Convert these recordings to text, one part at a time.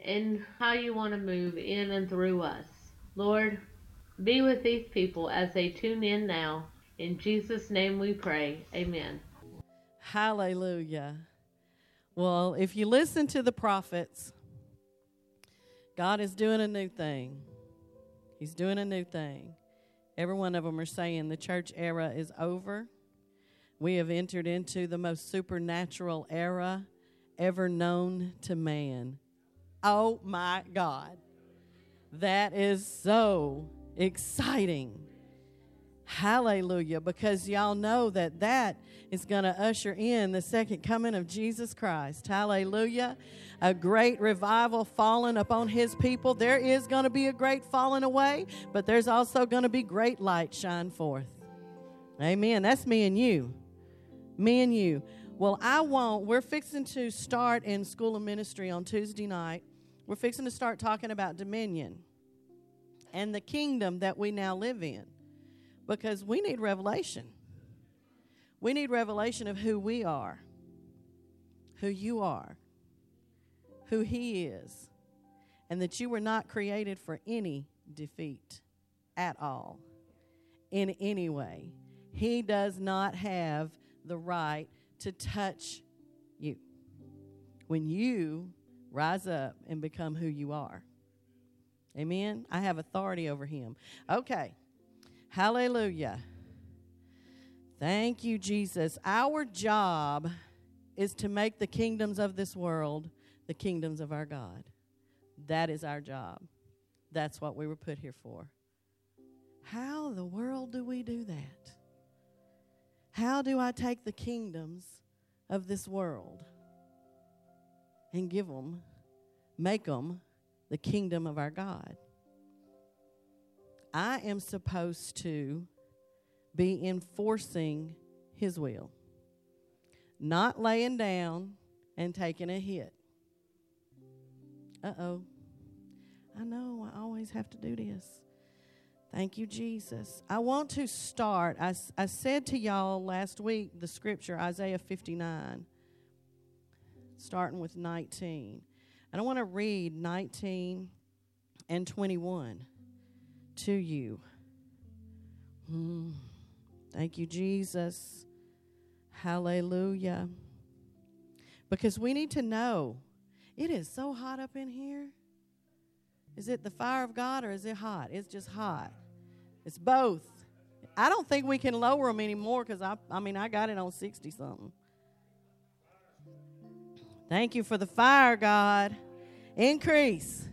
and how you want to move in and through us. Lord, be with these people as they tune in now. In Jesus' name we pray. Amen. Hallelujah. Well, if you listen to the prophets, God is doing a new thing. He's doing a new thing. Every one of them are saying the church era is over. We have entered into the most supernatural era ever known to man. Oh my God. That is so exciting. Hallelujah. Because y'all know that that is going to usher in the second coming of Jesus Christ. Hallelujah. A great revival falling upon his people. There is going to be a great falling away, but there's also going to be great light shine forth. Amen. That's me and you. Me and you. Well, I won't. We're fixing to start in School of Ministry on Tuesday night. We're fixing to start talking about dominion and the kingdom that we now live in because we need revelation. We need revelation of who we are, who you are, who He is, and that you were not created for any defeat at all, in any way. He does not have the right to touch you. When you rise up and become who you are. Amen. I have authority over him. Okay. Hallelujah. Thank you, Jesus. Our job is to make the kingdoms of this world the kingdoms of our God. That is our job. That's what we were put here for. How the world do we do that? How do I take the kingdoms of this world and give them, make them the kingdom of our God. I am supposed to be enforcing His will, not laying down and taking a hit. Uh oh. I know I always have to do this. Thank you, Jesus. I want to start. I, I said to y'all last week the scripture, Isaiah 59 starting with 19. And I want to read 19 and 21 to you. Mm. Thank you, Jesus. Hallelujah. Because we need to know it is so hot up in here. Is it the fire of God or is it hot? It's just hot. It's both. I don't think we can lower them anymore because I, I mean, I got it on 60 something. Thank you for the fire, God. Increase.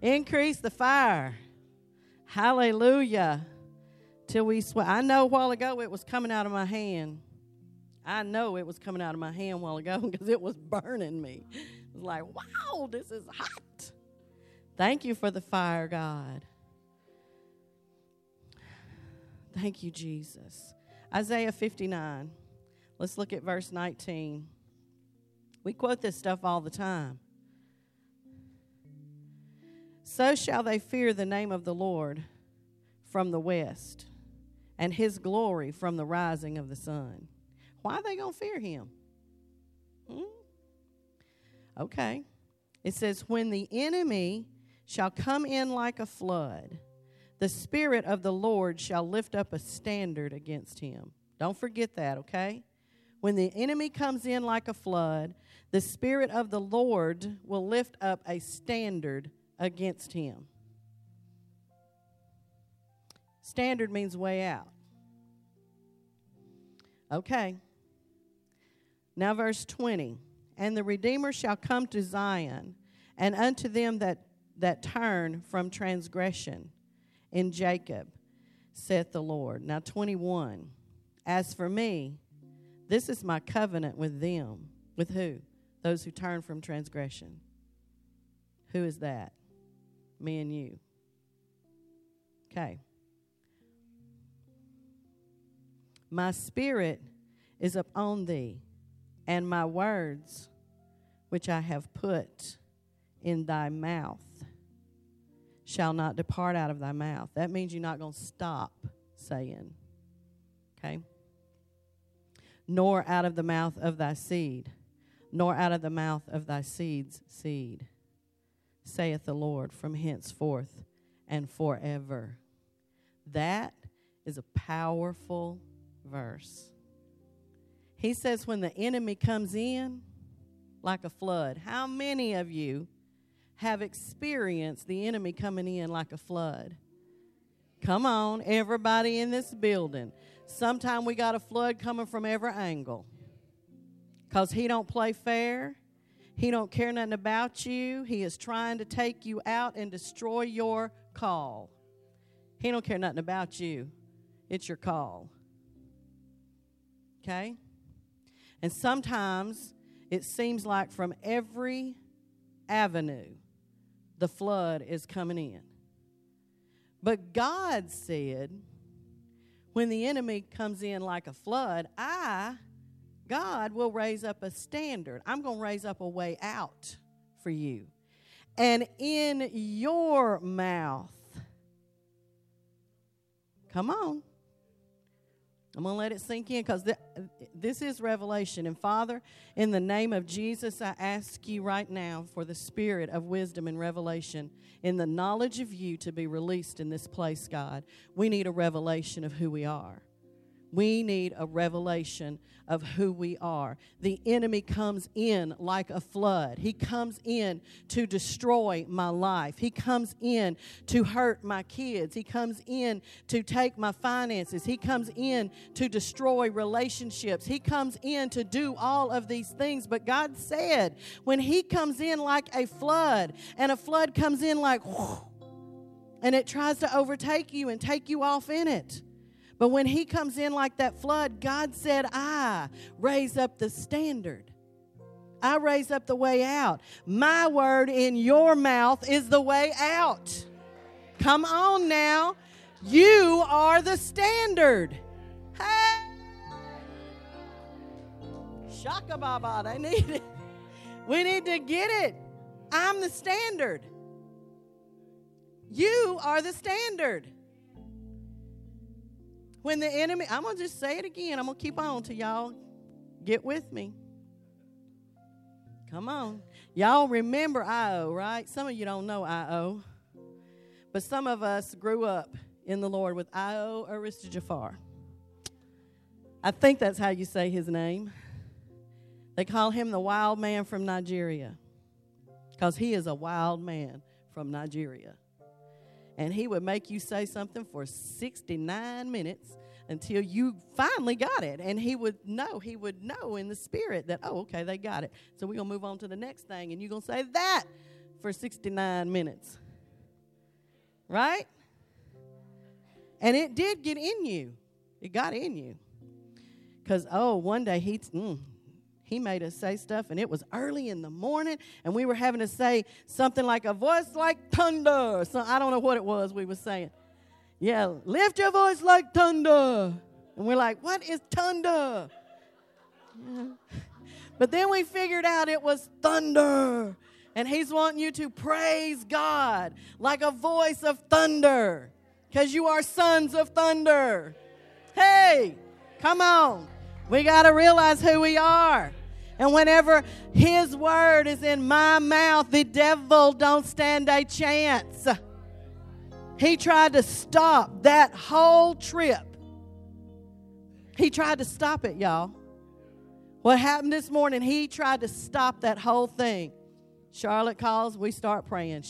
Increase the fire. Hallelujah. Till we sweat. I know a while ago it was coming out of my hand. I know it was coming out of my hand a while ago because it was burning me. It was like, wow, this is hot. Thank you for the fire, God. Thank you, Jesus. Isaiah 59. Let's look at verse 19. We quote this stuff all the time. So shall they fear the name of the Lord from the west, and his glory from the rising of the sun. Why are they going to fear him? Hmm? Okay. It says, When the enemy shall come in like a flood, the Spirit of the Lord shall lift up a standard against him. Don't forget that, okay? When the enemy comes in like a flood, the Spirit of the Lord will lift up a standard against him. Standard means way out. Okay. Now, verse 20. And the Redeemer shall come to Zion, and unto them that, that turn from transgression in Jacob, saith the Lord. Now, 21. As for me, this is my covenant with them. With who? those who turn from transgression. Who is that? Me and you. Okay. My spirit is upon thee, and my words which I have put in thy mouth shall not depart out of thy mouth. That means you're not going to stop saying. Okay? Nor out of the mouth of thy seed, nor out of the mouth of thy seed's seed, saith the Lord, from henceforth and forever. That is a powerful verse. He says, when the enemy comes in like a flood, how many of you have experienced the enemy coming in like a flood? Come on, everybody in this building. Sometime we got a flood coming from every angle. Cause he don't play fair. He don't care nothing about you. He is trying to take you out and destroy your call. He don't care nothing about you. It's your call. Okay? And sometimes it seems like from every avenue the flood is coming in. But God said, when the enemy comes in like a flood, I, God, will raise up a standard. I'm going to raise up a way out for you. And in your mouth, come on, I'm going to let it sink in because th- this is revelation. And Father, in the name of Jesus, I ask you right now for the spirit of wisdom and revelation in the knowledge of you to be released in this place, God. We need a revelation of who we are. We need a revelation of who we are. The enemy comes in like a flood. He comes in to destroy my life. He comes in to hurt my kids. He comes in to take my finances. He comes in to destroy relationships. He comes in to do all of these things. But God said, when He comes in like a flood, and a flood comes in like, and it tries to overtake you and take you off in it but when he comes in like that flood, God said, I raise up the standard. I raise up the way out. My word in your mouth is the way out. Come on now. You are the standard. Hey. Shaka Baba, they need it. We need to get it. I'm the standard. You are the standard. When the enemy, I'm going to just say it again. I'm going to keep on till y'all get with me. Come on. Y'all remember IO, right? Some of you don't know IO. But some of us grew up in the Lord with IO Arista Jafar. I think that's how you say his name. They call him the wild man from Nigeria because he is a wild man from Nigeria and he would make you say something for 69 minutes until you finally got it. And he would know, he would know in the spirit that, oh, okay, they got it. So we're going to move on to the next thing, and you're going to say that for 69 minutes. Right? And it did get in you. It got in you. Because, oh, one day he, mm, he made us say stuff, and it was early in the morning, and we were having to say something like a voice like thunder. So I don't know what it was we were saying. Yeah, lift your voice like thunder. And we're like, what is thunder? But then we figured out it was thunder. And he's wanting you to praise God like a voice of thunder because you are sons of thunder. Hey, come on. We got to realize who we are. And whenever his word is in my mouth, the devil don't stand a chance. He tried to stop that whole trip. He tried to stop it, y'all. What happened this morning, he tried to stop that whole thing. Charlotte calls, we start praying.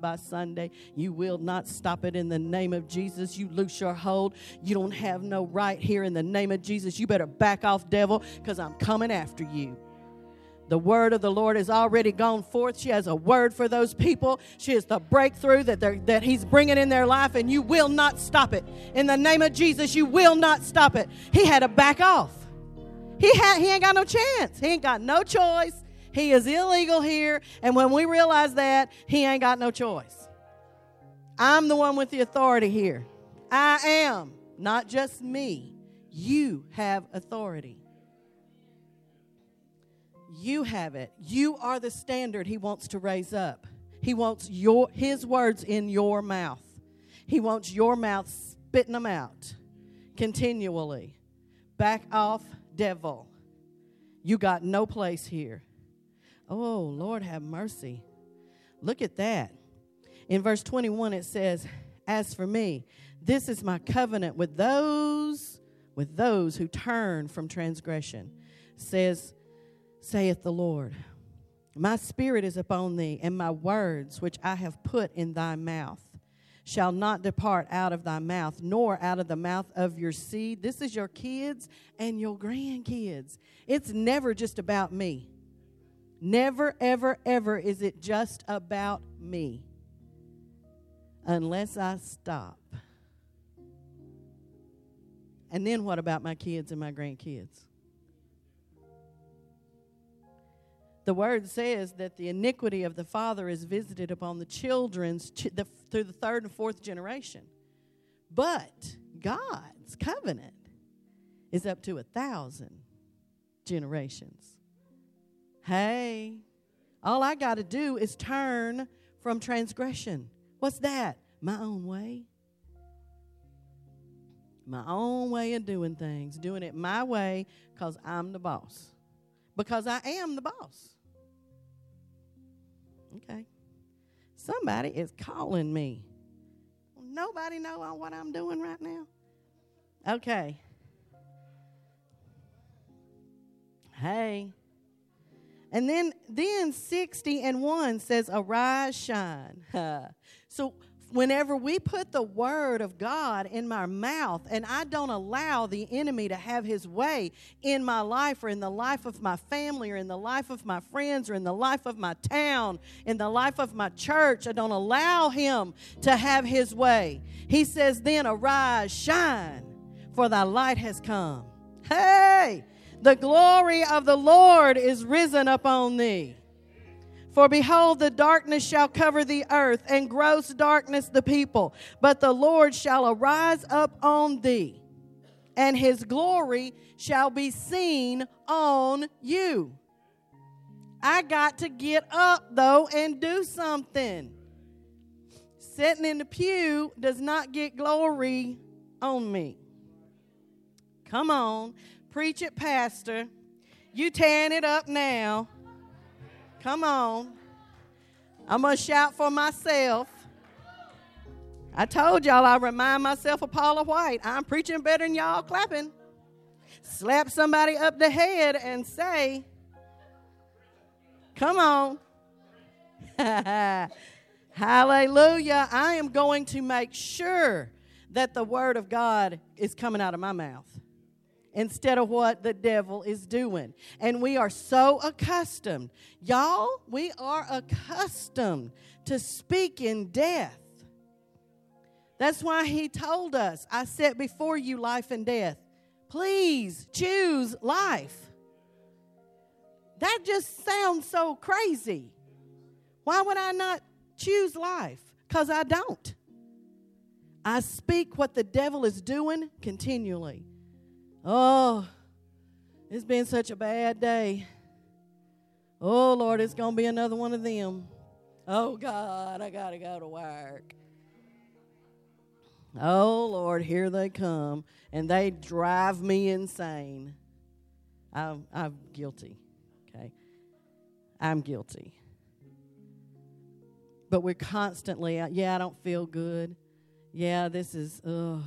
by Sunday. You will not stop it in the name of Jesus. You loose your hold. You don't have no right here in the name of Jesus. You better back off, devil, because I'm coming after you. The word of the Lord has already gone forth. She has a word for those people. She is the breakthrough that, that He's bringing in their life, and you will not stop it. In the name of Jesus, you will not stop it. He had to back off. He, had, he ain't got no chance. He ain't got no choice. He is illegal here. And when we realize that, he ain't got no choice. I'm the one with the authority here. I am, not just me. You have authority. You have it. You are the standard he wants to raise up. He wants your his words in your mouth. He wants your mouth spitting them out continually. Back off, devil. You got no place here. Oh, Lord, have mercy. Look at that. In verse 21, it says, As for me, this is my covenant with those with those who turn from transgression, says, saith the Lord. My spirit is upon thee, and my words which I have put in thy mouth shall not depart out of thy mouth, nor out of the mouth of your seed. This is your kids and your grandkids. It's never just about me. Never, ever, ever is it just about me. Unless I stop. And then what about my kids and my grandkids? the word says that the iniquity of the father is visited upon the children's ch- the, through the third and fourth generation. But God's covenant is up to a thousand generations. Hey, all I got to do is turn from transgression. What's that? My own way. My own way of doing things, doing it my way because I'm the boss. Because I am the boss. Okay. Somebody is calling me. Nobody know what I'm doing right now? Okay. Hey. And then then 60 and 1 says arise shine. so whenever we put the word of God in my mouth and I don't allow the enemy to have his way in my life or in the life of my family or in the life of my friends or in the life of my town, in the life of my church, I don't allow him to have his way. He says, Then arise, shine, for thy light has come. Hey, the glory of the Lord is risen upon thee. For behold, the darkness shall cover the earth, and gross darkness the people. But the Lord shall arise up on thee, and his glory shall be seen on you. I got to get up, though, and do something. Sitting in the pew does not get glory on me. Come on, preach it, Pastor. You tearing it up now. Come on. I'm going to shout for myself. I told y'all I remind myself of Paula White. I'm preaching better than y'all clapping. Slap somebody up the head and say, Come on. Hallelujah. I am going to make sure that the word of God is coming out of my mouth instead of what the devil is doing. And we are so accustomed, y'all, we are accustomed to speaking death. That's why he told us, I set before you life and death. Please choose life. That just sounds so crazy. Why would I not choose life? Because I don't. I speak what the devil is doing continually. Oh, it's been such a bad day. Oh, Lord, it's going to be another one of them. Oh, God, I got to go to work. Oh, Lord, here they come. And they drive me insane. I'm, I'm guilty, okay? I'm guilty. But we're constantly, yeah, I don't feel good. Yeah, this is, ugh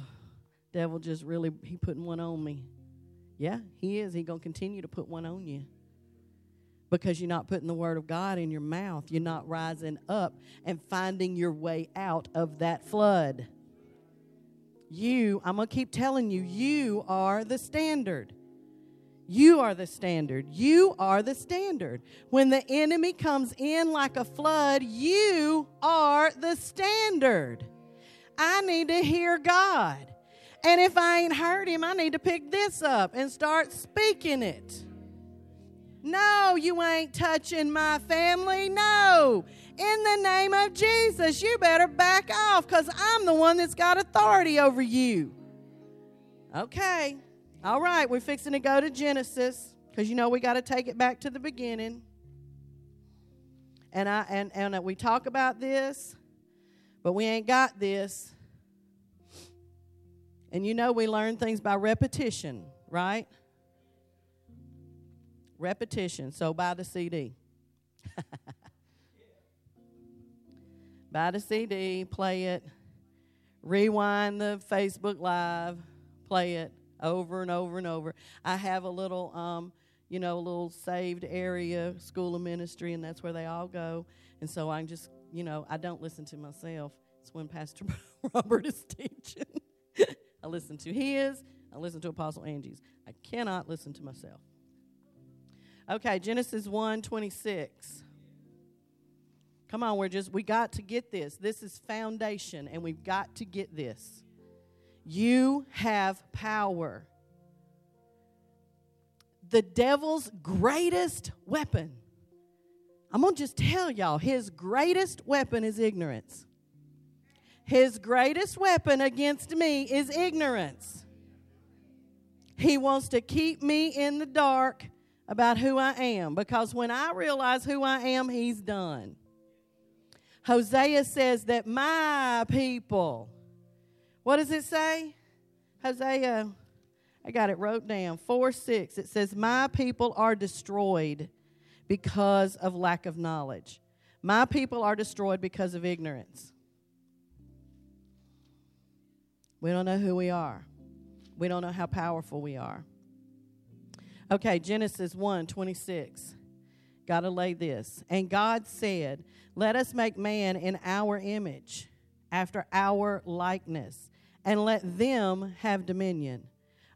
devil just really he putting one on me. Yeah, he is. He to continue to put one on you. Because you're not putting the word of God in your mouth. You're not rising up and finding your way out of that flood. You, I'm to keep telling you, you are the standard. You are the standard. You are the standard. When the enemy comes in like a flood, you are the standard. I need to hear God. And if I ain't heard him, I need to pick this up and start speaking it. No, you ain't touching my family. No. In the name of Jesus, you better back off because I'm the one that's got authority over you. Okay. All right, we're fixing to go to Genesis because you know we got to take it back to the beginning. And I and and we talk about this, but we ain't got this. And you know we learn things by repetition, right? Repetition. So buy the CD. buy the CD, play it, rewind the Facebook Live, play it over and over and over. I have a little, um, you know, a little saved area, school of ministry, and that's where they all go. And so I'm just, you know, I don't listen to myself. It's when Pastor Robert is teaching. I listen to his, I listen to Apostle Angie's. I cannot listen to myself. Okay, Genesis 1 26. Come on, we're just, we got to get this. This is foundation, and we've got to get this. You have power. The devil's greatest weapon. I'm going to just tell y'all his greatest weapon is ignorance. His greatest weapon against me is ignorance. He wants to keep me in the dark about who I am because when I realize who I am, he's done. Hosea says that my people, what does it say? Hosea, I got it wrote down. 4 6. It says, My people are destroyed because of lack of knowledge. My people are destroyed because of ignorance. We don't know who we are. We don't know how powerful we are. Okay, Genesis 1 26. Got to lay this. And God said, Let us make man in our image, after our likeness, and let them have dominion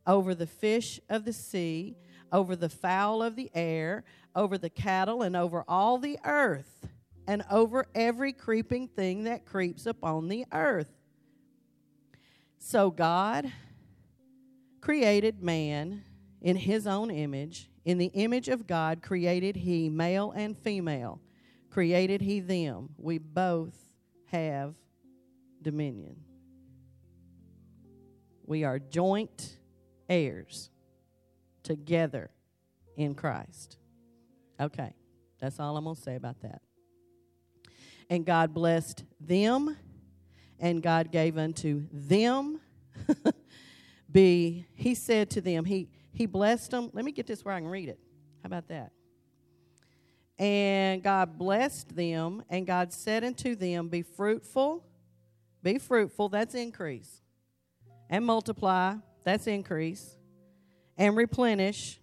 over the fish of the sea, over the fowl of the air, over the cattle, and over all the earth, and over every creeping thing that creeps upon the earth. So God created man in his own image. In the image of God created he male and female. Created he them. We both have dominion. We are joint heirs together in Christ. Okay, that's all I'm going to say about that. And God blessed them, and God gave unto them. be, he said to them, he, he blessed them. Let me get this where I can read it. How about that? And God blessed them, and God said unto them, Be fruitful, be fruitful, that's increase, and multiply, that's increase, and replenish,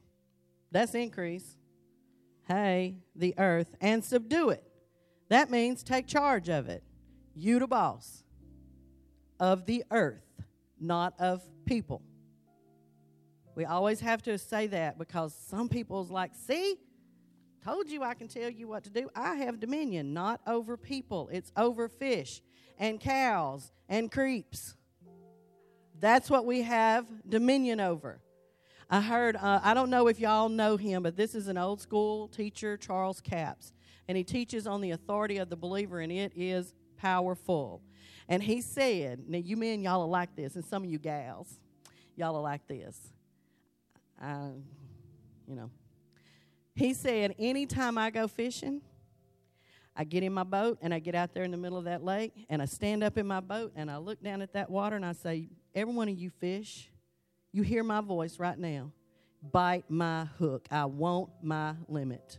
that's increase. Hey, the earth, and subdue it. That means take charge of it. You, the boss of the earth, not of people. We always have to say that because some people's like, see, told you I can tell you what to do. I have dominion, not over people, it's over fish and cows and creeps. That's what we have dominion over. I heard, uh, I don't know if y'all know him, but this is an old school teacher, Charles Capps, and he teaches on the authority of the believer, and it is powerful. And he said, now you men, y'all are like this, and some of you gals, y'all are like this. You know. He said, anytime I go fishing, I get in my boat and I get out there in the middle of that lake and I stand up in my boat and I look down at that water and I say, Every one of you fish, you hear my voice right now. Bite my hook. I want my limit.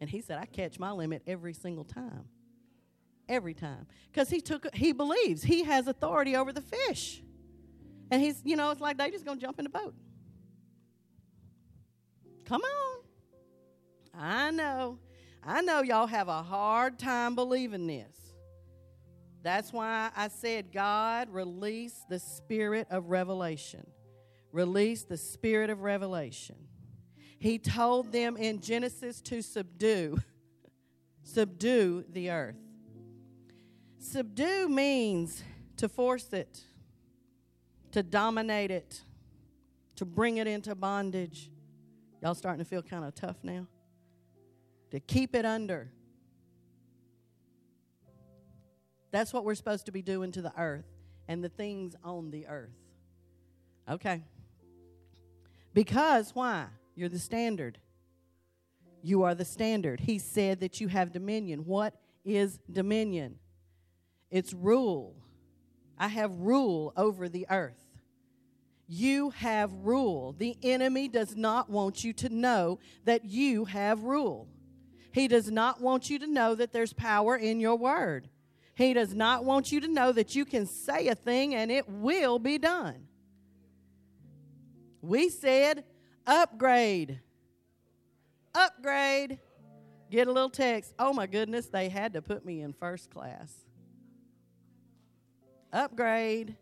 And he said, I catch my limit every single time. Every time. Because he took he believes he has authority over the fish. And he's, you know, it's like they just gonna jump in the boat. Come on. I know. I know y'all have a hard time believing this. That's why I said, God, release the spirit of revelation. Release the spirit of revelation. He told them in Genesis to subdue, subdue the earth. Subdue means to force it, to dominate it, to bring it into bondage. Y'all starting to feel kind of tough now? To keep it under. That's what we're supposed to be doing to the earth and the things on the earth. Okay. Because why? You're the standard. You are the standard. He said that you have dominion. What is dominion? It's rule. I have rule over the earth. You have rule. The enemy does not want you to know that you have rule. He does not want you to know that there's power in your word. He does not want you to know that you can say a thing and it will be done. We said upgrade. Upgrade. Get a little text. Oh my goodness, they had to put me in first class. Upgrade.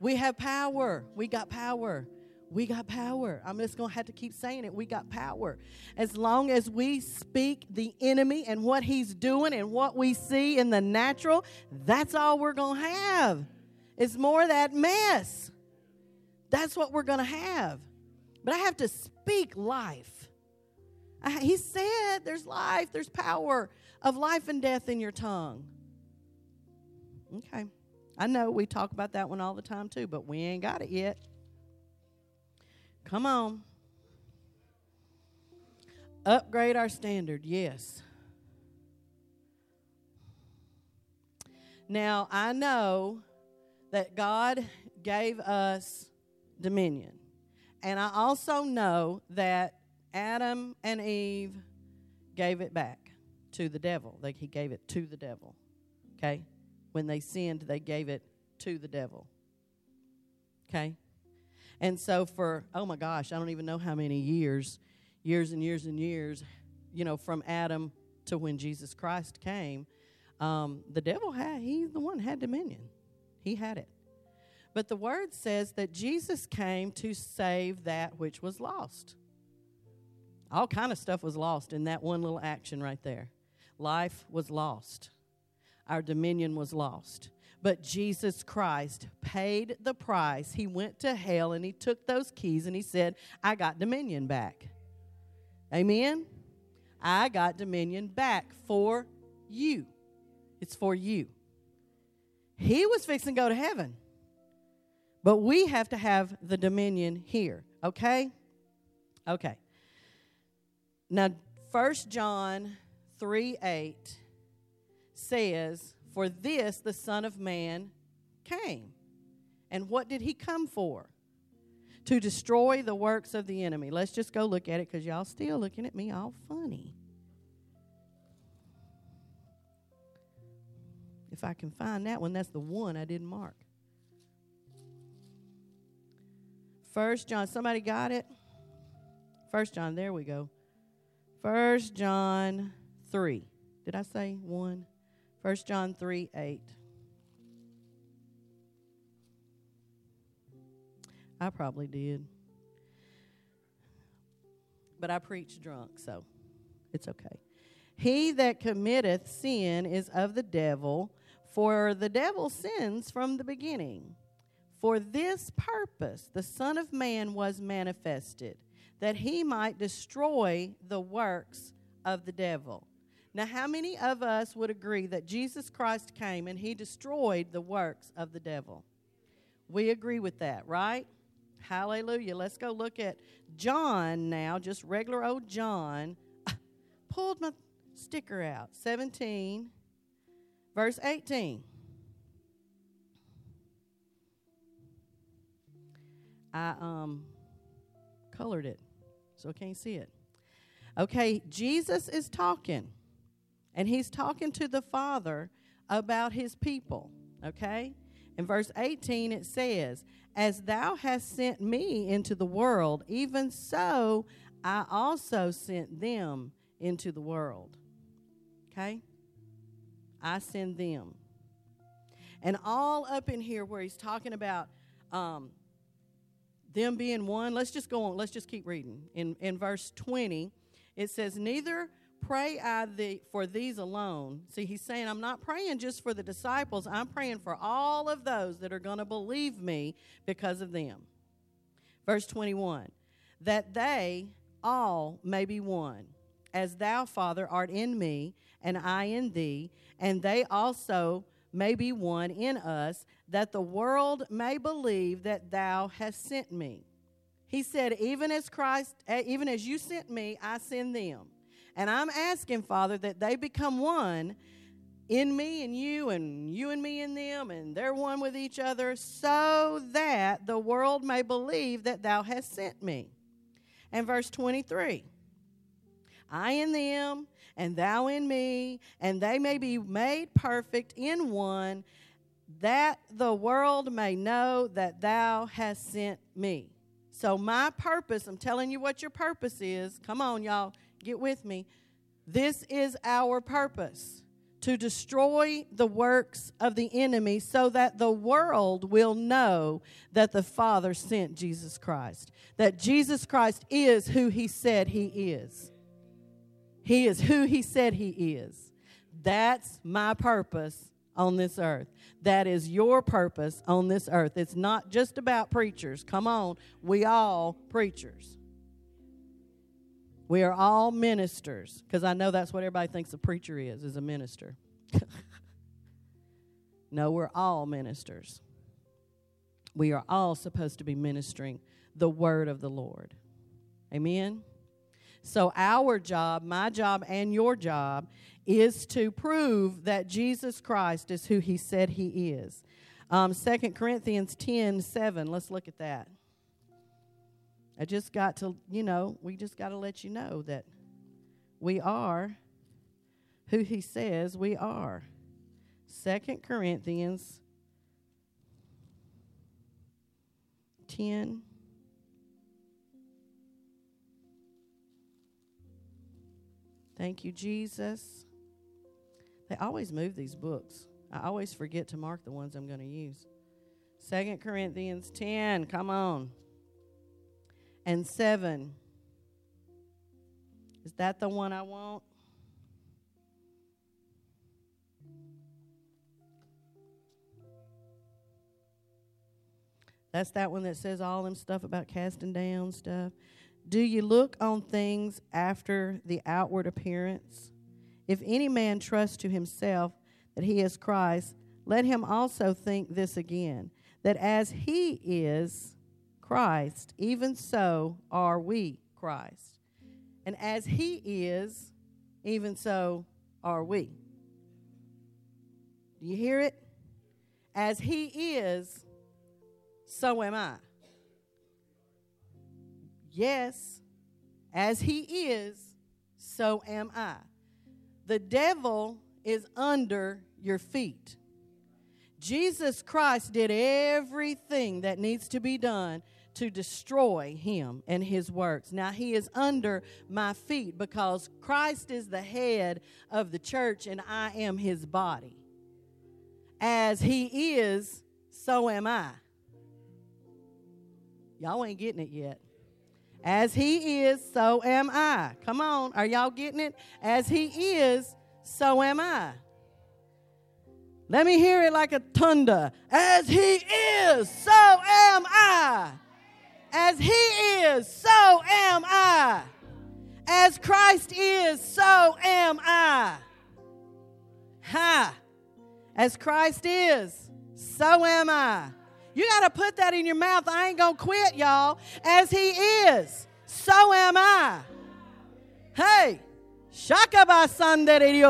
We have power. We got power. We got power. I'm just going to have to keep saying it. We got power. As long as we speak the enemy and what he's doing and what we see in the natural, that's all we're going to have. It's more of that mess. That's what we're going to have. But I have to speak life. I, he said there's life, there's power of life and death in your tongue. Okay. I know we talk about that one all the time too, but we ain't got it yet. Come on. Upgrade our standard, yes. Now, I know that God gave us dominion. And I also know that Adam and Eve gave it back to the devil. Like he gave it to the devil. Okay? When they sinned, they gave it to the devil. Okay? And so for, oh my gosh, I don't even know how many years, years and years and years, you know, from Adam to when Jesus Christ came, um, the devil had, he's the one had dominion. He had it. But the word says that Jesus came to save that which was lost. All kind of stuff was lost in that one little action right there. Life was lost. Our dominion was lost. But Jesus Christ paid the price. He went to hell and he took those keys and he said, I got dominion back. Amen? I got dominion back for you. It's for you. He was fixing to go to heaven. But we have to have the dominion here, okay? Okay. Now, 1 John 3 8 says, for this the Son of Man came. And what did he come for? To destroy the works of the enemy. Let's just go look at it because y'all still looking at me all funny. If I can find that one, that's the one I didn't mark. First John, somebody got it? First John, there we go. First John 3. Did I say 1? 1 John 3 8. I probably did. But I preach drunk, so it's okay. He that committeth sin is of the devil, for the devil sins from the beginning. For this purpose the Son of Man was manifested, that he might destroy the works of the devil. Now, how many of us would agree that Jesus Christ came and he destroyed the works of the devil? We agree with that, right? Hallelujah. Let's go look at John now, just regular old John. Pulled my sticker out. 17, verse 18. I um colored it, so I can't see it. Okay, Jesus is talking. And he's talking to the Father about his people, okay? In verse 18, it says, As thou hast sent me into the world, even so I also sent them into the world. Okay? I send them. And all up in here where he's talking about um, them being one, let's just go on. Let's just keep reading. In, in verse 20, it says, Neither pray I the, for these alone. See, he's saying, I'm not praying just for the disciples, I'm praying for all of those that are going to believe me because of them. Verse 21 that they all may be one, as thou, Father, art in me, and I in thee, and they also may be one in us, that the world may believe that thou hast sent me. He said, Even as Christ, eh, even as you sent me, I send them. And I'm asking, Father, that they become one in me and you, and you and me in them, and they're one with each other, so that the world may believe that thou hast sent me. And verse 23 I in them, and thou in me, and they may be made perfect in one, that the world may know that thou hast sent me. So, my purpose, I'm telling you what your purpose is. Come on, y'all, get with me. This is our purpose to destroy the works of the enemy so that the world will know that the Father sent Jesus Christ, that Jesus Christ is who he said he is. He is who he said he is. That's my purpose on this earth. That is your purpose on this earth. It's not just about preachers. Come on, we all preachers. We are all ministers because I know that's what everybody thinks a preacher is, is a minister. no, we're all ministers. We are all supposed to be ministering the word of the Lord. Amen. So our job, my job and your job is to prove that Jesus Christ is who he said he is. Um, 2 Corinthians 10 7, let's look at that. I just got to, you know, we just got to let you know that we are who he says we are. Second Corinthians 10 Thank you, Jesus. They always move these books. I always forget to mark the ones I'm going to use. Second Corinthians 10, come on and 7. Is that the one I want? That's that one that says all them stuff about casting down stuff. Do you look on things after the outward appearance? If any man trusts to himself that he is Christ, let him also think this again that as he is, Christ, even so are we Christ. And as He is, even so are we. Do you hear it? As He is, so am I. Yes, as He is, so am I. The devil is under your feet. Jesus Christ did everything that needs to be done to destroy him and his works. Now, he is under my feet because Christ is the head of the church and I am his body. As he is, so am I. Y'all ain't getting it yet. As he is, so am I. Come on, are y'all getting it? As he is, so am I. Let me hear it like a thunder. As he is, so am I. As he is, so am I. As Christ is, so am I. Ha! As Christ is, so am I. You got to put that in your mouth. I ain't going to quit, y'all. As he is, so am I. Hey, Shakaba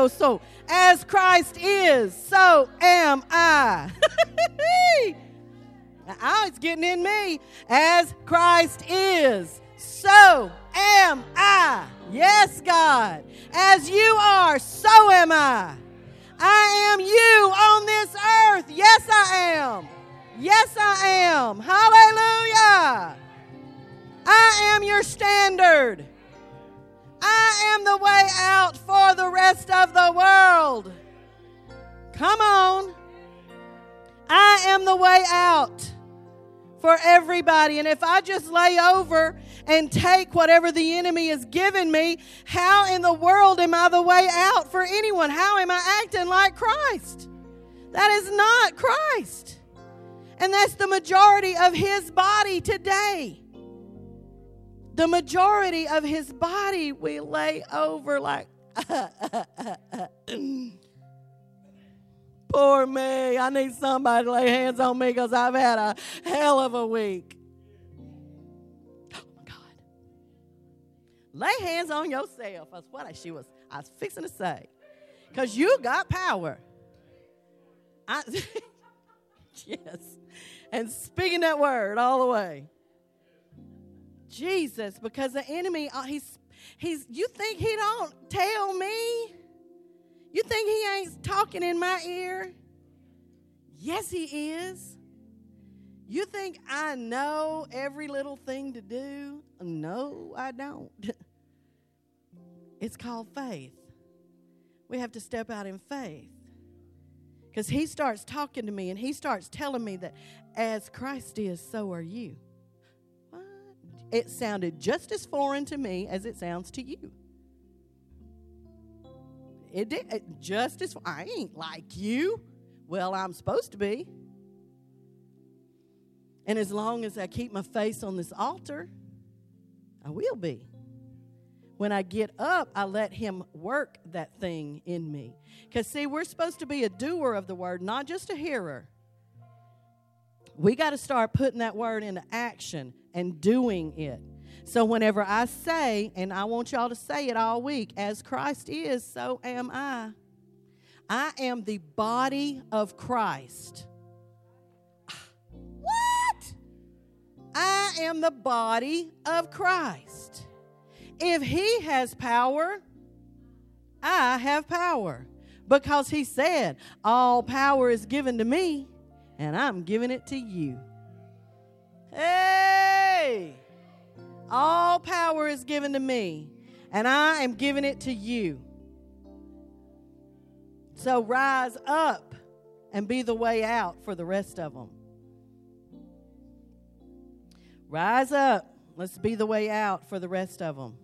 so As Christ is, so am I. Now, it's getting in me. As Christ is, so am I. Yes, God. As you are, so am I. I am you on this earth. Yes, I am. Yes, I am. Hallelujah. I am your standard. I am the way out for the rest of the world. Come on. I am the way out for everybody. And if I just lay over and take whatever the enemy has given me, how in the world am I the way out for anyone? How am I acting like Christ? That is not Christ. And that's the majority of his body today. The majority of his body we lay over like. Uh, uh, uh, Poor me. I need somebody to lay hands on me because I've had a hell of a week. Oh my God. Lay hands on yourself. That's what she was I was fixing to say. Because you got power. I yes. And speaking that word all the way. Jesus, because the enemy, uh, he's he's you think he don't tell me? You think he ain't talking in my ear? Yes, he is. You think I know every little thing to do? No, I don't. it's called faith. We have to step out in faith. Because he starts talking to me and he starts telling me that as Christ is, so are you. What? It sounded just as foreign to me as it sounds to you. It did as I ain't like you. Well, I'm supposed to be. And as long as I keep my face on this altar, I will be. When I get up, I let Him work that thing in me. Because, see, we're supposed to be a doer of the word, not just a hearer. We got to start putting that word into action and doing it. So, whenever I say, and I want y'all to say it all week, as Christ is, so am I. I am the body of Christ. What? I am the body of Christ. If he has power, I have power. Because he said, All power is given to me, and I'm giving it to you. Hey! All power is given to me, and I am giving it to you. So rise up and be the way out for the rest of them. Rise up. Let's be the way out for the rest of them.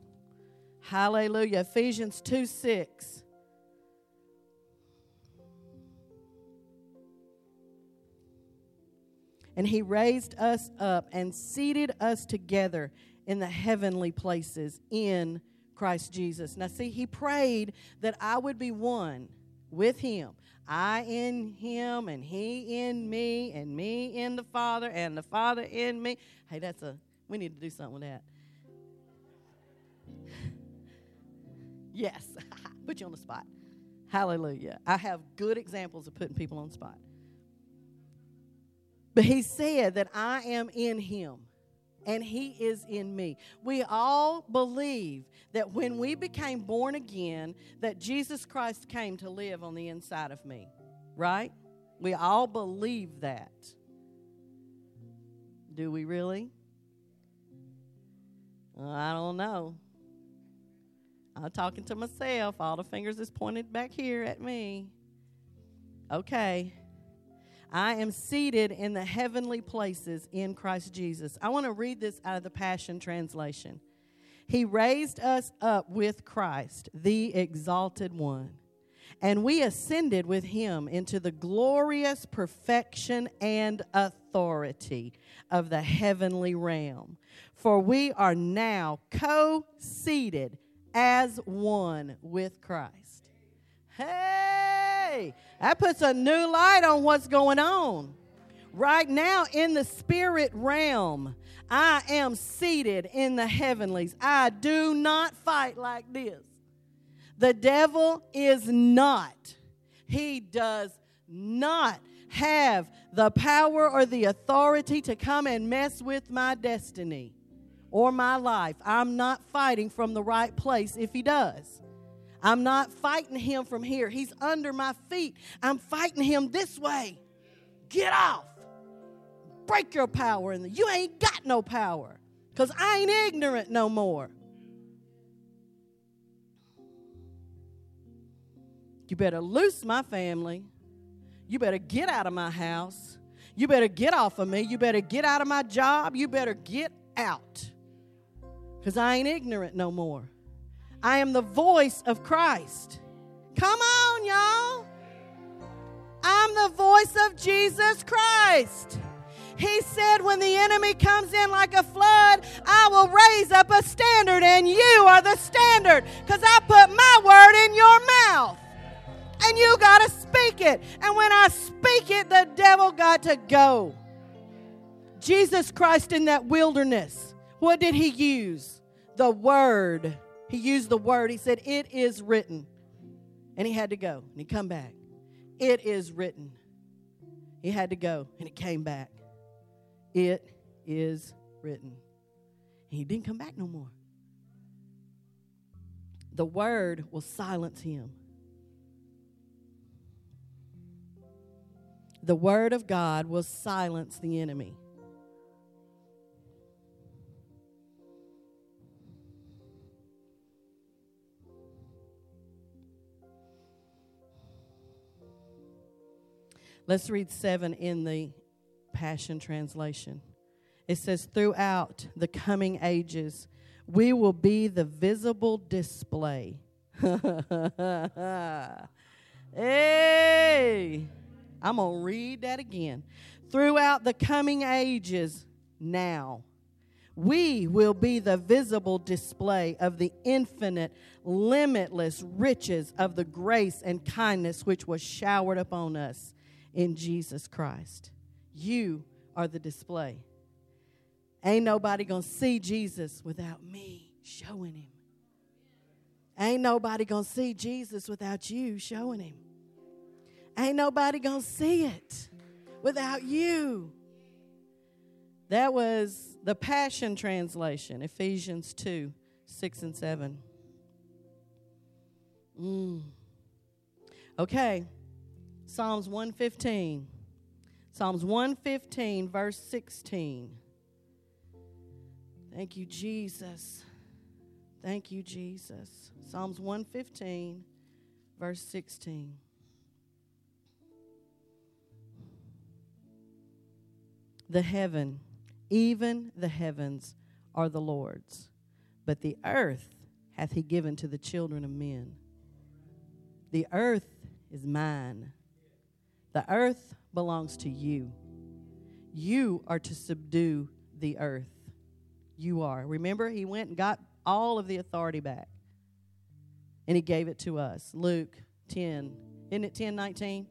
Hallelujah. Ephesians 2 6. And he raised us up and seated us together in the heavenly places in Christ Jesus. Now, see, he prayed that I would be one with him. I in him, and he in me, and me in the Father, and the Father in me. Hey, that's a, we need to do something with that. Yes, put you on the spot. Hallelujah. I have good examples of putting people on spot. But he said that I am in him and he is in me. We all believe that when we became born again that Jesus Christ came to live on the inside of me. Right? We all believe that. Do we really? I don't know. I'm talking to myself. All the fingers is pointed back here at me. Okay. I am seated in the heavenly places in Christ Jesus. I want to read this out of the Passion Translation. He raised us up with Christ, the exalted one, and we ascended with him into the glorious perfection and authority of the heavenly realm. For we are now co seated as one with Christ. Hey, that puts a new light on what's going on. Right now, in the spirit realm, I am seated in the heavenlies. I do not fight like this. The devil is not, he does not have the power or the authority to come and mess with my destiny or my life. I'm not fighting from the right place if he does. I'm not fighting him from here. He's under my feet. I'm fighting him this way. Get off. Break your power in the you ain't got no power. Because I ain't ignorant no more. You better loose my family. You better get out of my house. You better get off of me. You better get out of my job. You better get out because I ain't ignorant no more. I am the voice of Christ. Come on, y'all. I'm the voice of Jesus Christ. He said, When the enemy comes in like a flood, I will raise up a standard, and you are the standard because I put my word in your mouth. And you got to speak it. And when I speak it, the devil got to go. Jesus Christ in that wilderness, what did he use? The word. He used the word. He said, It is written. And he had to go. And he come back. It is written. He had to go. And he came back. It is written. he didn't come back no more. The word will silence him. The word of God will silence the enemy. Let's read seven in the Passion Translation. It says, Throughout the coming ages, we will be the visible display. hey, I'm going to read that again. Throughout the coming ages, now, we will be the visible display of the infinite, limitless riches of the grace and kindness which was showered upon us in Jesus Christ. You are the display. Ain't nobody going to see Jesus without me showing him. Ain't nobody going to see Jesus without you showing him. Ain't nobody going to see it without you. That was the Passion Translation, Ephesians 2 6 and 7. Mm. Okay, Psalms 115. Psalms 115, verse 16. Thank you, Jesus. Thank you, Jesus. Psalms 115, verse 16. The heaven, even the heavens, are the Lord's, but the earth hath he given to the children of men. The earth is mine the earth belongs to you. You are to subdue the earth. You are. Remember, he went and got all of the authority back. And he gave it to us. Luke 10. Isn't it 10 19?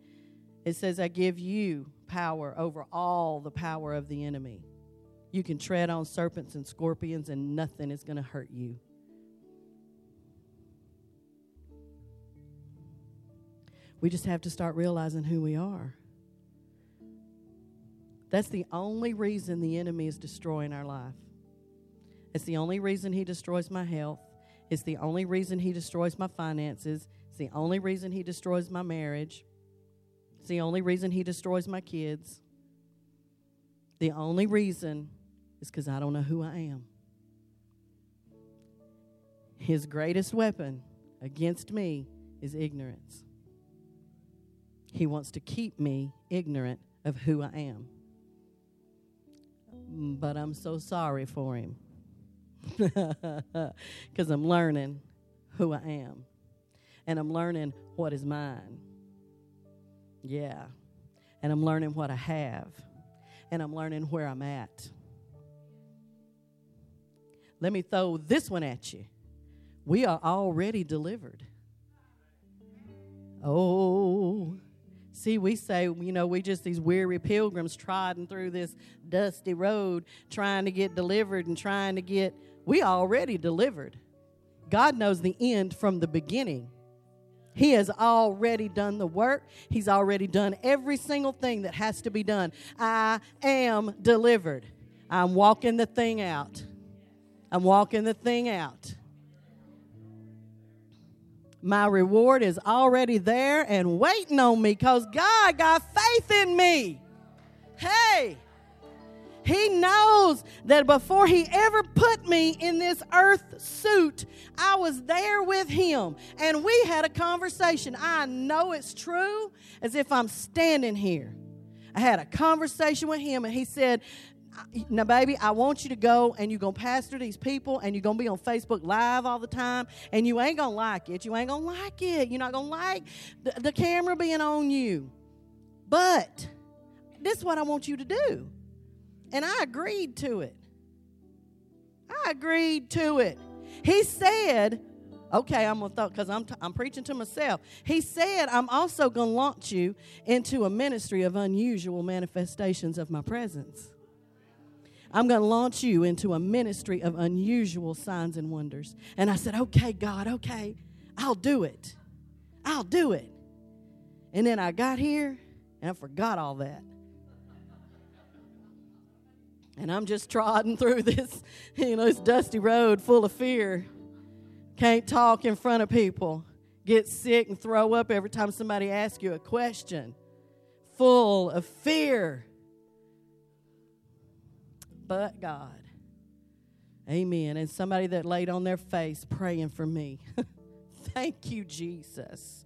It says, I give you power over all the power of the enemy. You can tread on serpents and scorpions, and nothing is going to hurt you. We just have to start realizing who we are. That's the only reason the enemy is destroying our life. It's the only reason he destroys my health. It's the only reason he destroys my finances. It's the only reason he destroys my marriage. It's the only reason he destroys my kids. The only reason is because I don't know who I am. His greatest weapon against me is ignorance. He wants to keep me ignorant of who I am. But I'm so sorry for him because I'm learning who I am and I'm learning what is mine. Yeah. And I'm learning what I have and I'm learning where I'm at. Let me throw this one at you. We are already delivered. Oh, See, we say, you know, we just these weary pilgrims trotting through this dusty road trying to get delivered and trying to get, we already delivered. God knows the end from the beginning. He has already done the work. He's already done every single thing that has to be done. I am delivered. I'm walking the thing out. I'm walking the thing out. My reward is already there and waiting on me because God got faith in me. Hey, He knows that before He ever put me in this earth suit, I was there with Him and we had a conversation. I know it's true as if I'm standing here. I had a conversation with Him and He said, now, baby, I want you to go and you're going to pastor these people and you're going to be on Facebook Live all the time and you ain't going to like it. You ain't going to like it. You're not going to like the, the camera being on you. But this is what I want you to do. And I agreed to it. I agreed to it. He said, Okay, I'm gonna thought because I'm t- I'm preaching to myself. He said, I'm also gonna launch you into a ministry of unusual manifestations of my presence. I'm going to launch you into a ministry of unusual signs and wonders. And I said, Okay, God, okay, I'll do it. I'll do it. And then I got here and I forgot all that. And I'm just trotting through this, you know, this dusty road full of fear. Can't talk in front of people. Get sick and throw up every time somebody asks you a question. Full of fear. But God. Amen. And somebody that laid on their face praying for me. Thank you, Jesus.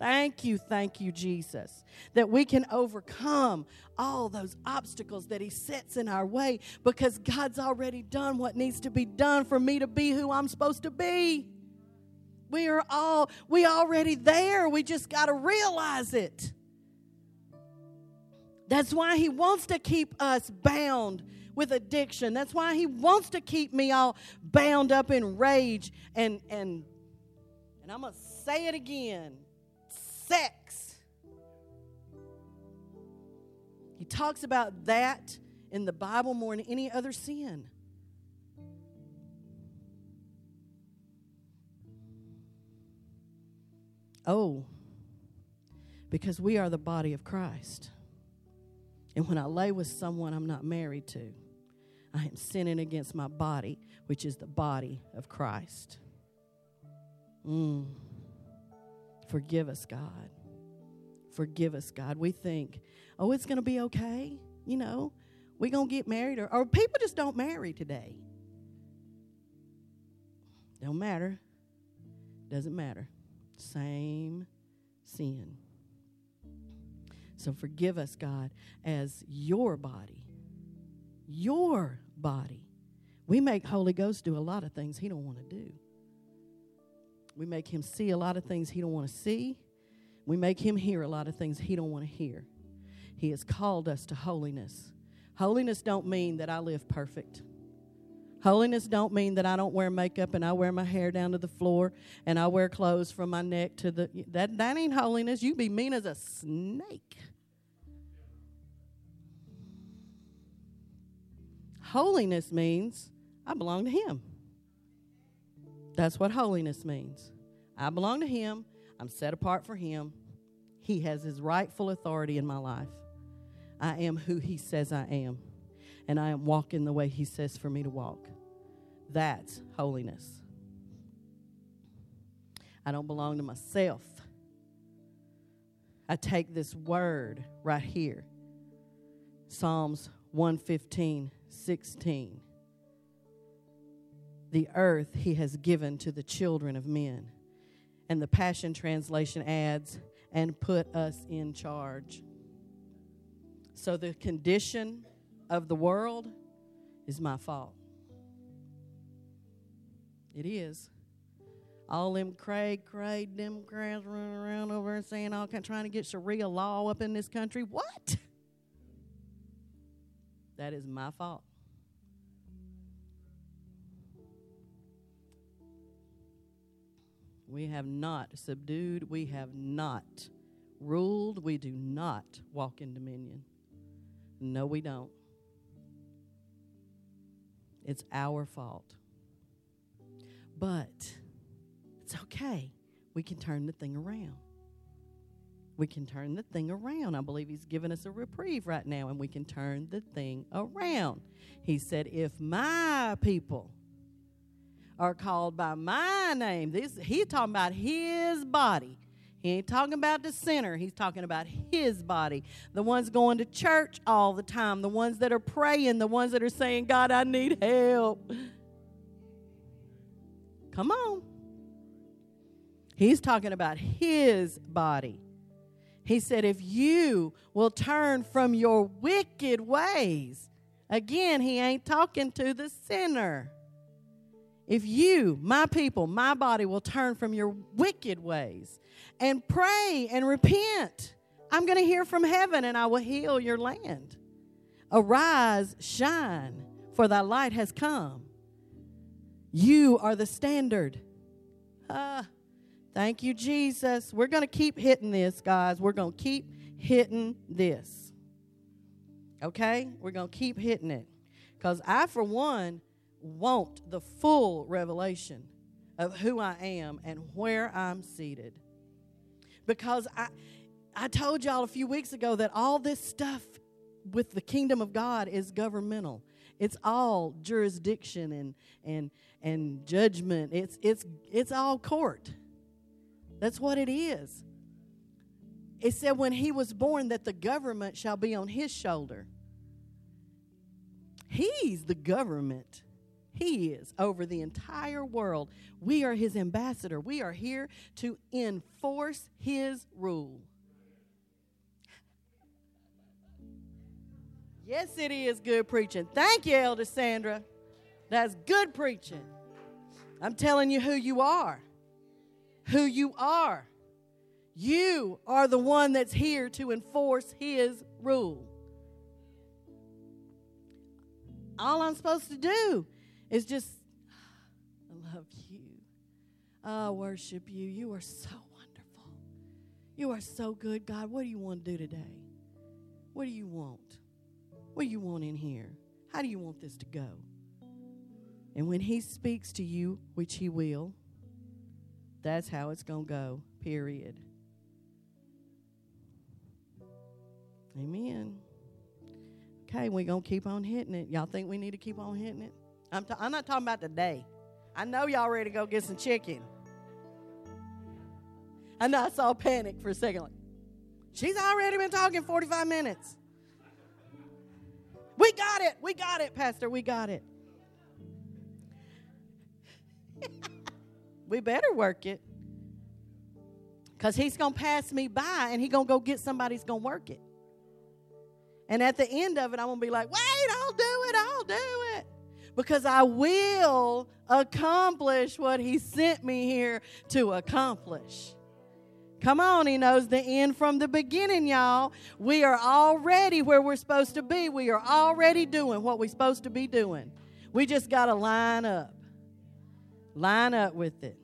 Thank you, thank you, Jesus, that we can overcome all those obstacles that He sets in our way because God's already done what needs to be done for me to be who I'm supposed to be. We are all, we already there. We just got to realize it. That's why He wants to keep us bound with addiction. That's why He wants to keep me all bound up in rage and, and, and I'm to say it again sex. He talks about that in the Bible more than any other sin. Oh, because we are the body of Christ. And when I lay with someone I'm not married to, I am sinning against my body, which is the body of Christ. Mm. Forgive us, God. Forgive us, God. We think, oh, it's going to be okay. You know, we're going to get married, or, or people just don't marry today. Don't matter. Doesn't matter. Same sin. So forgive us, God, as your body. Your body. We make Holy Ghost do a lot of things he don't want to do. We make him see a lot of things he don't want to see. We make him hear a lot of things he don't want to hear. He has called us to holiness. Holiness don't mean that I live perfect. Holiness don't mean that I don't wear makeup and I wear my hair down to the floor and I wear clothes from my neck to the that that ain't holiness. You be mean as a snake. Holiness means I belong to him. That's what holiness means. I belong to Him, I'm set apart for Him. He has His rightful authority in my life. I am who He says I am, and I am walking the way He says for me to walk. That's holiness. I don't belong to myself. I take this word right here Psalms 115, 16 the earth he has given to the children of men. And the Passion Translation adds, and put us in charge. So the condition of the world is my fault. It is. All them Craig, Craig, Democrats running around over and saying all kind, trying to get Sharia law up in this country. What? That is my fault. We have not subdued. We have not ruled. We do not walk in dominion. No, we don't. It's our fault. But it's okay. We can turn the thing around. We can turn the thing around. I believe He's given us a reprieve right now, and we can turn the thing around. He said, If my people, are called by my name. This he's talking about his body. He ain't talking about the sinner. He's talking about his body. The ones going to church all the time, the ones that are praying, the ones that are saying, God, I need help. Come on. He's talking about his body. He said, if you will turn from your wicked ways, again, he ain't talking to the sinner. If you, my people, my body, will turn from your wicked ways and pray and repent, I'm going to hear from heaven and I will heal your land. Arise, shine, for thy light has come. You are the standard. Ah, thank you, Jesus. We're going to keep hitting this, guys. We're going to keep hitting this. Okay? We're going to keep hitting it. Because I, for one, want the full revelation of who I am and where I'm seated. Because I, I told y'all a few weeks ago that all this stuff with the kingdom of God is governmental. It's all jurisdiction and and and judgment. It's it's it's all court. That's what it is. It said when he was born that the government shall be on his shoulder. He's the government. He is over the entire world. We are his ambassador. We are here to enforce his rule. Yes, it is good preaching. Thank you, Elder Sandra. That's good preaching. I'm telling you who you are. Who you are. You are the one that's here to enforce his rule. All I'm supposed to do is just, I love you. I worship you. You are so wonderful. You are so good, God. What do you want to do today? What do you want? What do you want in here? How do you want this to go? And when He speaks to you, which He will, that's how it's going to go, period. Amen. Okay, we're going to keep on hitting it. Y'all think we need to keep on hitting it? I'm, t- I'm not talking about today. I know y'all ready to go get some chicken. I know I saw panic for a second. Like, she's already been talking 45 minutes. We got it. We got it, Pastor. We got it. we better work it. Because he's going to pass me by and he's going to go get somebody who's going to work it. And at the end of it, I'm going to be like, wait, I'll do it. I'll do it. Because I will accomplish what he sent me here to accomplish. Come on, he knows the end from the beginning, y'all. We are already where we're supposed to be. We are already doing what we're supposed to be doing. We just got to line up. Line up with it.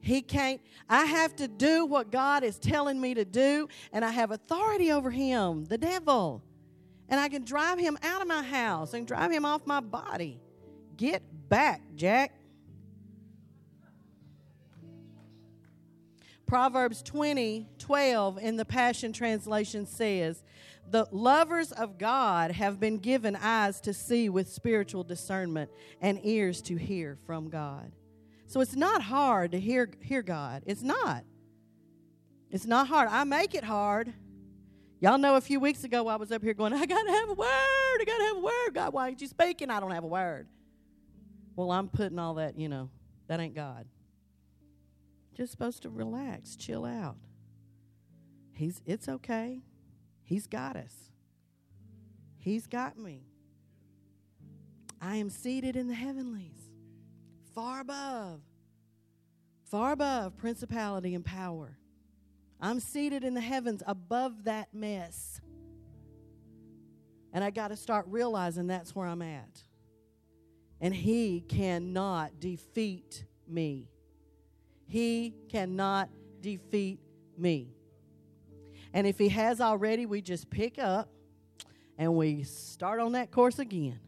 He can't, I have to do what God is telling me to do, and I have authority over him, the devil. And I can drive him out of my house and drive him off my body. Get back, Jack. Proverbs 20, 12 in the Passion Translation says, The lovers of God have been given eyes to see with spiritual discernment and ears to hear from God. So it's not hard to hear, hear God. It's not. It's not hard. I make it hard. Y'all know a few weeks ago I was up here going, I got to have a word. I got to have a word. God, why ain't you speaking? I don't have a word. Well, I'm putting all that, you know, that ain't God. Just supposed to relax, chill out. He's it's okay. He's got us. He's got me. I am seated in the heavenlies, far above, far above principality and power. I'm seated in the heavens above that mess. And I got to start realizing that's where I'm at. And He cannot defeat me. He cannot defeat me. And if He has already, we just pick up and we start on that course again.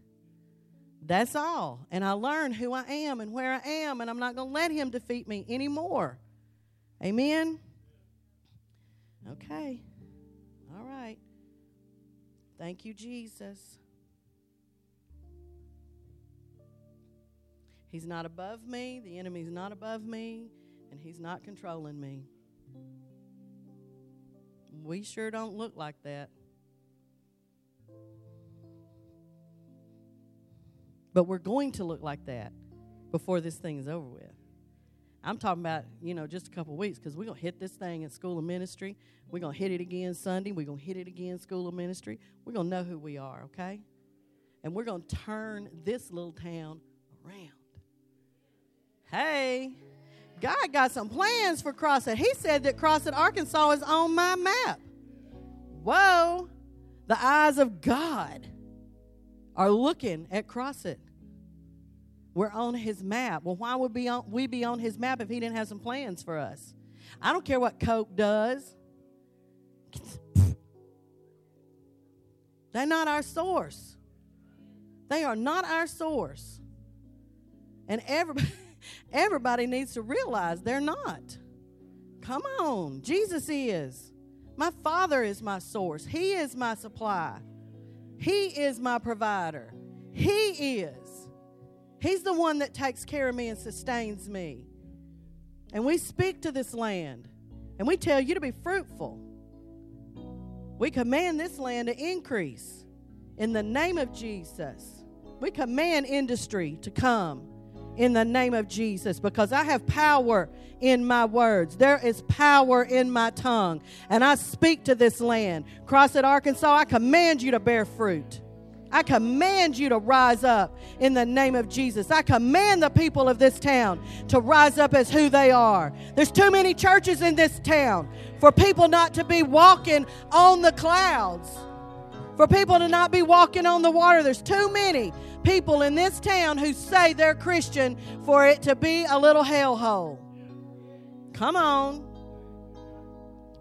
That's all. And I learn who I am and where I am, and I'm not going to let Him defeat me anymore. Amen? Okay. All right. Thank you, Jesus. He's not above me. The enemy's not above me. And he's not controlling me. We sure don't look like that. But we're going to look like that before this thing is over with. I'm talking about, you know, just a couple weeks because we're going to hit this thing in School of Ministry. We're going to hit it again Sunday. We're going to hit it again School of Ministry. We're going to know who we are, okay? And we're going to turn this little town around. Hey, God got some plans for Crossett. He said that Crossett, Arkansas is on my map. Whoa, the eyes of God are looking at Crossett. We're on his map. Well, why would on, we be on his map if he didn't have some plans for us? I don't care what Coke does. They're not our source. They are not our source. And everybody, everybody needs to realize they're not. Come on. Jesus is. My Father is my source. He is my supply. He is my provider. He is. He's the one that takes care of me and sustains me. And we speak to this land and we tell you to be fruitful. We command this land to increase in the name of Jesus. We command industry to come in the name of Jesus because I have power in my words. There is power in my tongue. And I speak to this land. Crossett, Arkansas, I command you to bear fruit. I command you to rise up in the name of Jesus. I command the people of this town to rise up as who they are. There's too many churches in this town for people not to be walking on the clouds, for people to not be walking on the water. There's too many people in this town who say they're Christian for it to be a little hellhole. Come on.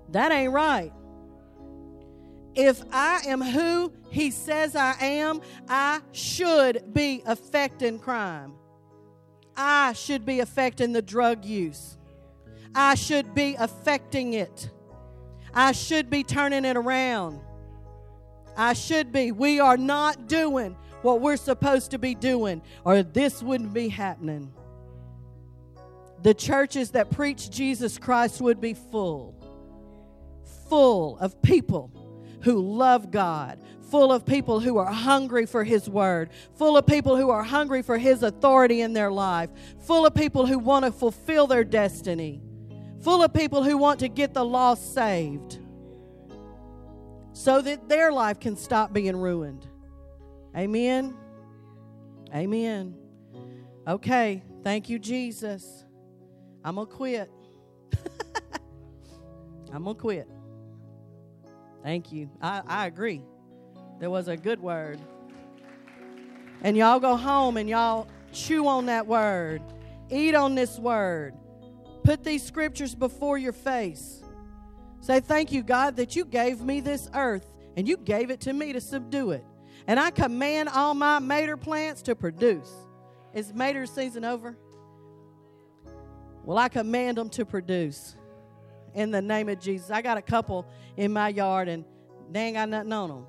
That ain't right. If I am who he says I am, I should be affecting crime. I should be affecting the drug use. I should be affecting it. I should be turning it around. I should be. We are not doing what we're supposed to be doing, or this wouldn't be happening. The churches that preach Jesus Christ would be full, full of people who love God, full of people who are hungry for His Word, full of people who are hungry for His authority in their life, full of people who want to fulfill their destiny, full of people who want to get the lost saved so that their life can stop being ruined. Amen. Amen. Okay. Thank you, Jesus. I'm going to quit. I'm going to quit. Thank you. I, I agree. There was a good word. And y'all go home and y'all chew on that word, eat on this word, put these scriptures before your face. Say, Thank you, God, that you gave me this earth and you gave it to me to subdue it. And I command all my mater plants to produce. Is mater season over? Well, I command them to produce in the name of Jesus. I got a couple in my yard and they ain't got nothing on them.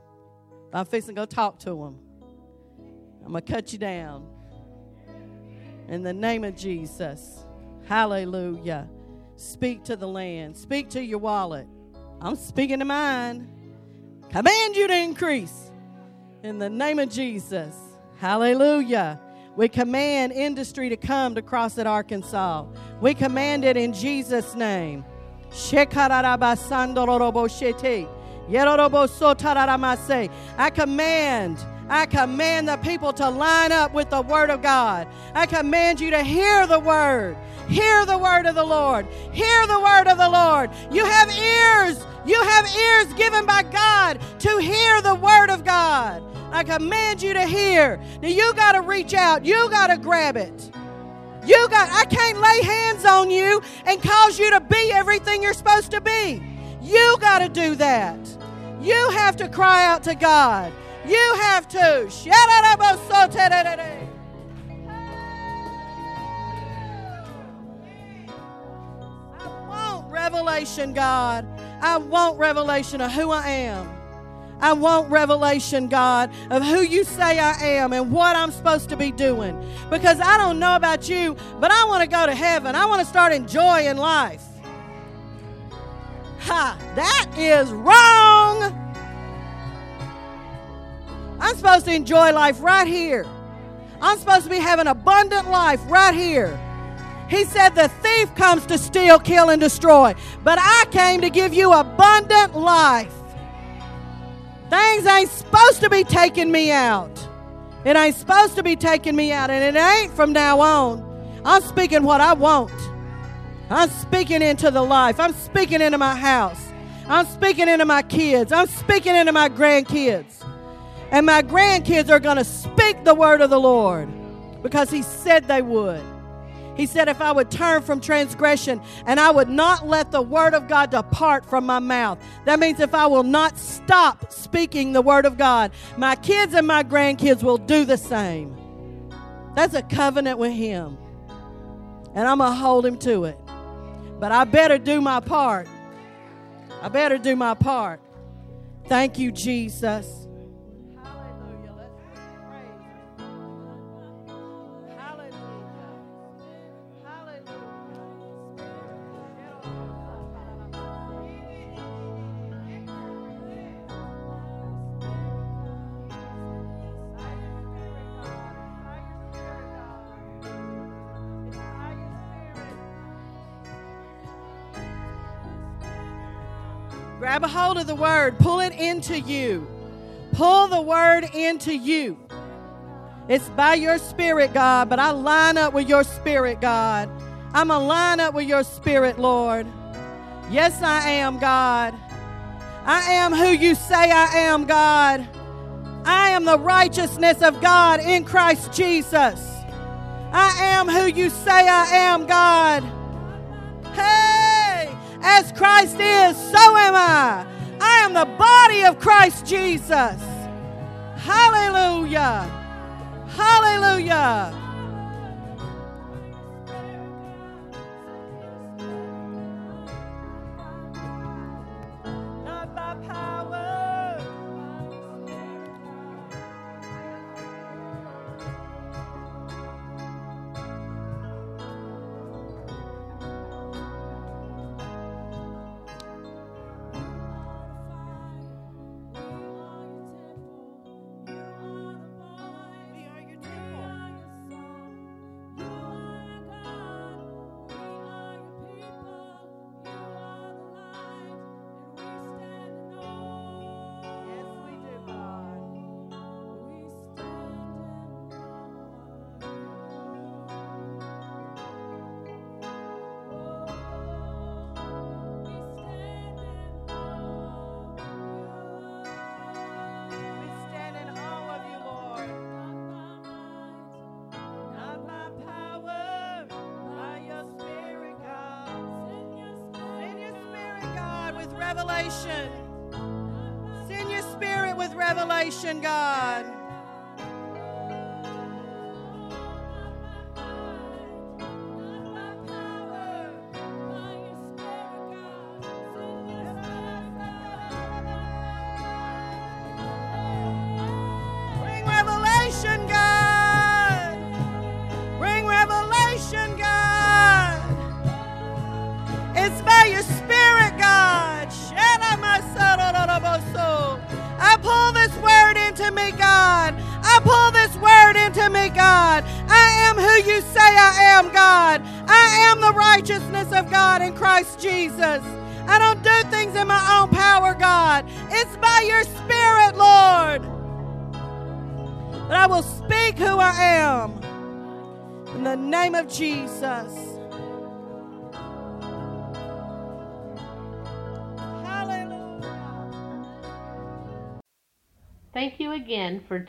I'm fixing to go talk to them. I'm going to cut you down. In the name of Jesus. Hallelujah. Speak to the land. Speak to your wallet. I'm speaking to mine. Command you to increase. In the name of Jesus. Hallelujah. We command industry to come to Crossett Arkansas. We command it in Jesus' name. I command, I command the people to line up with the Word of God. I command you to hear the Word. Hear the Word of the Lord. Hear the Word of the Lord. You have ears. You have ears given by God to hear the Word of God. I command you to hear. Now you got to reach out. You got to grab it. You got I can't lay hands on you and cause you to be everything you're supposed to be. You got to do that. You have to cry out to God. You have to. I want revelation, God. I want revelation of who I am. I want revelation, God, of who you say I am and what I'm supposed to be doing. Because I don't know about you, but I want to go to heaven. I want to start enjoying life. Ha, that is wrong. I'm supposed to enjoy life right here. I'm supposed to be having abundant life right here. He said, The thief comes to steal, kill, and destroy. But I came to give you abundant life. Things ain't supposed to be taking me out. It ain't supposed to be taking me out, and it ain't from now on. I'm speaking what I want. I'm speaking into the life. I'm speaking into my house. I'm speaking into my kids. I'm speaking into my grandkids. And my grandkids are going to speak the word of the Lord. because He said they would. He said, if I would turn from transgression and I would not let the word of God depart from my mouth. That means if I will not stop speaking the word of God, my kids and my grandkids will do the same. That's a covenant with Him. And I'm going to hold Him to it. But I better do my part. I better do my part. Thank you, Jesus. Hold of the word, pull it into you. Pull the word into you. It's by your spirit, God, but I line up with your spirit, God. I'm to line up with your spirit, Lord. Yes, I am, God. I am who you say I am, God. I am the righteousness of God in Christ Jesus. I am who you say I am, God. Hey! As Christ is, so am I. Am the body of Christ Jesus. Hallelujah. Hallelujah. Revelation. Send your spirit with revelation, God.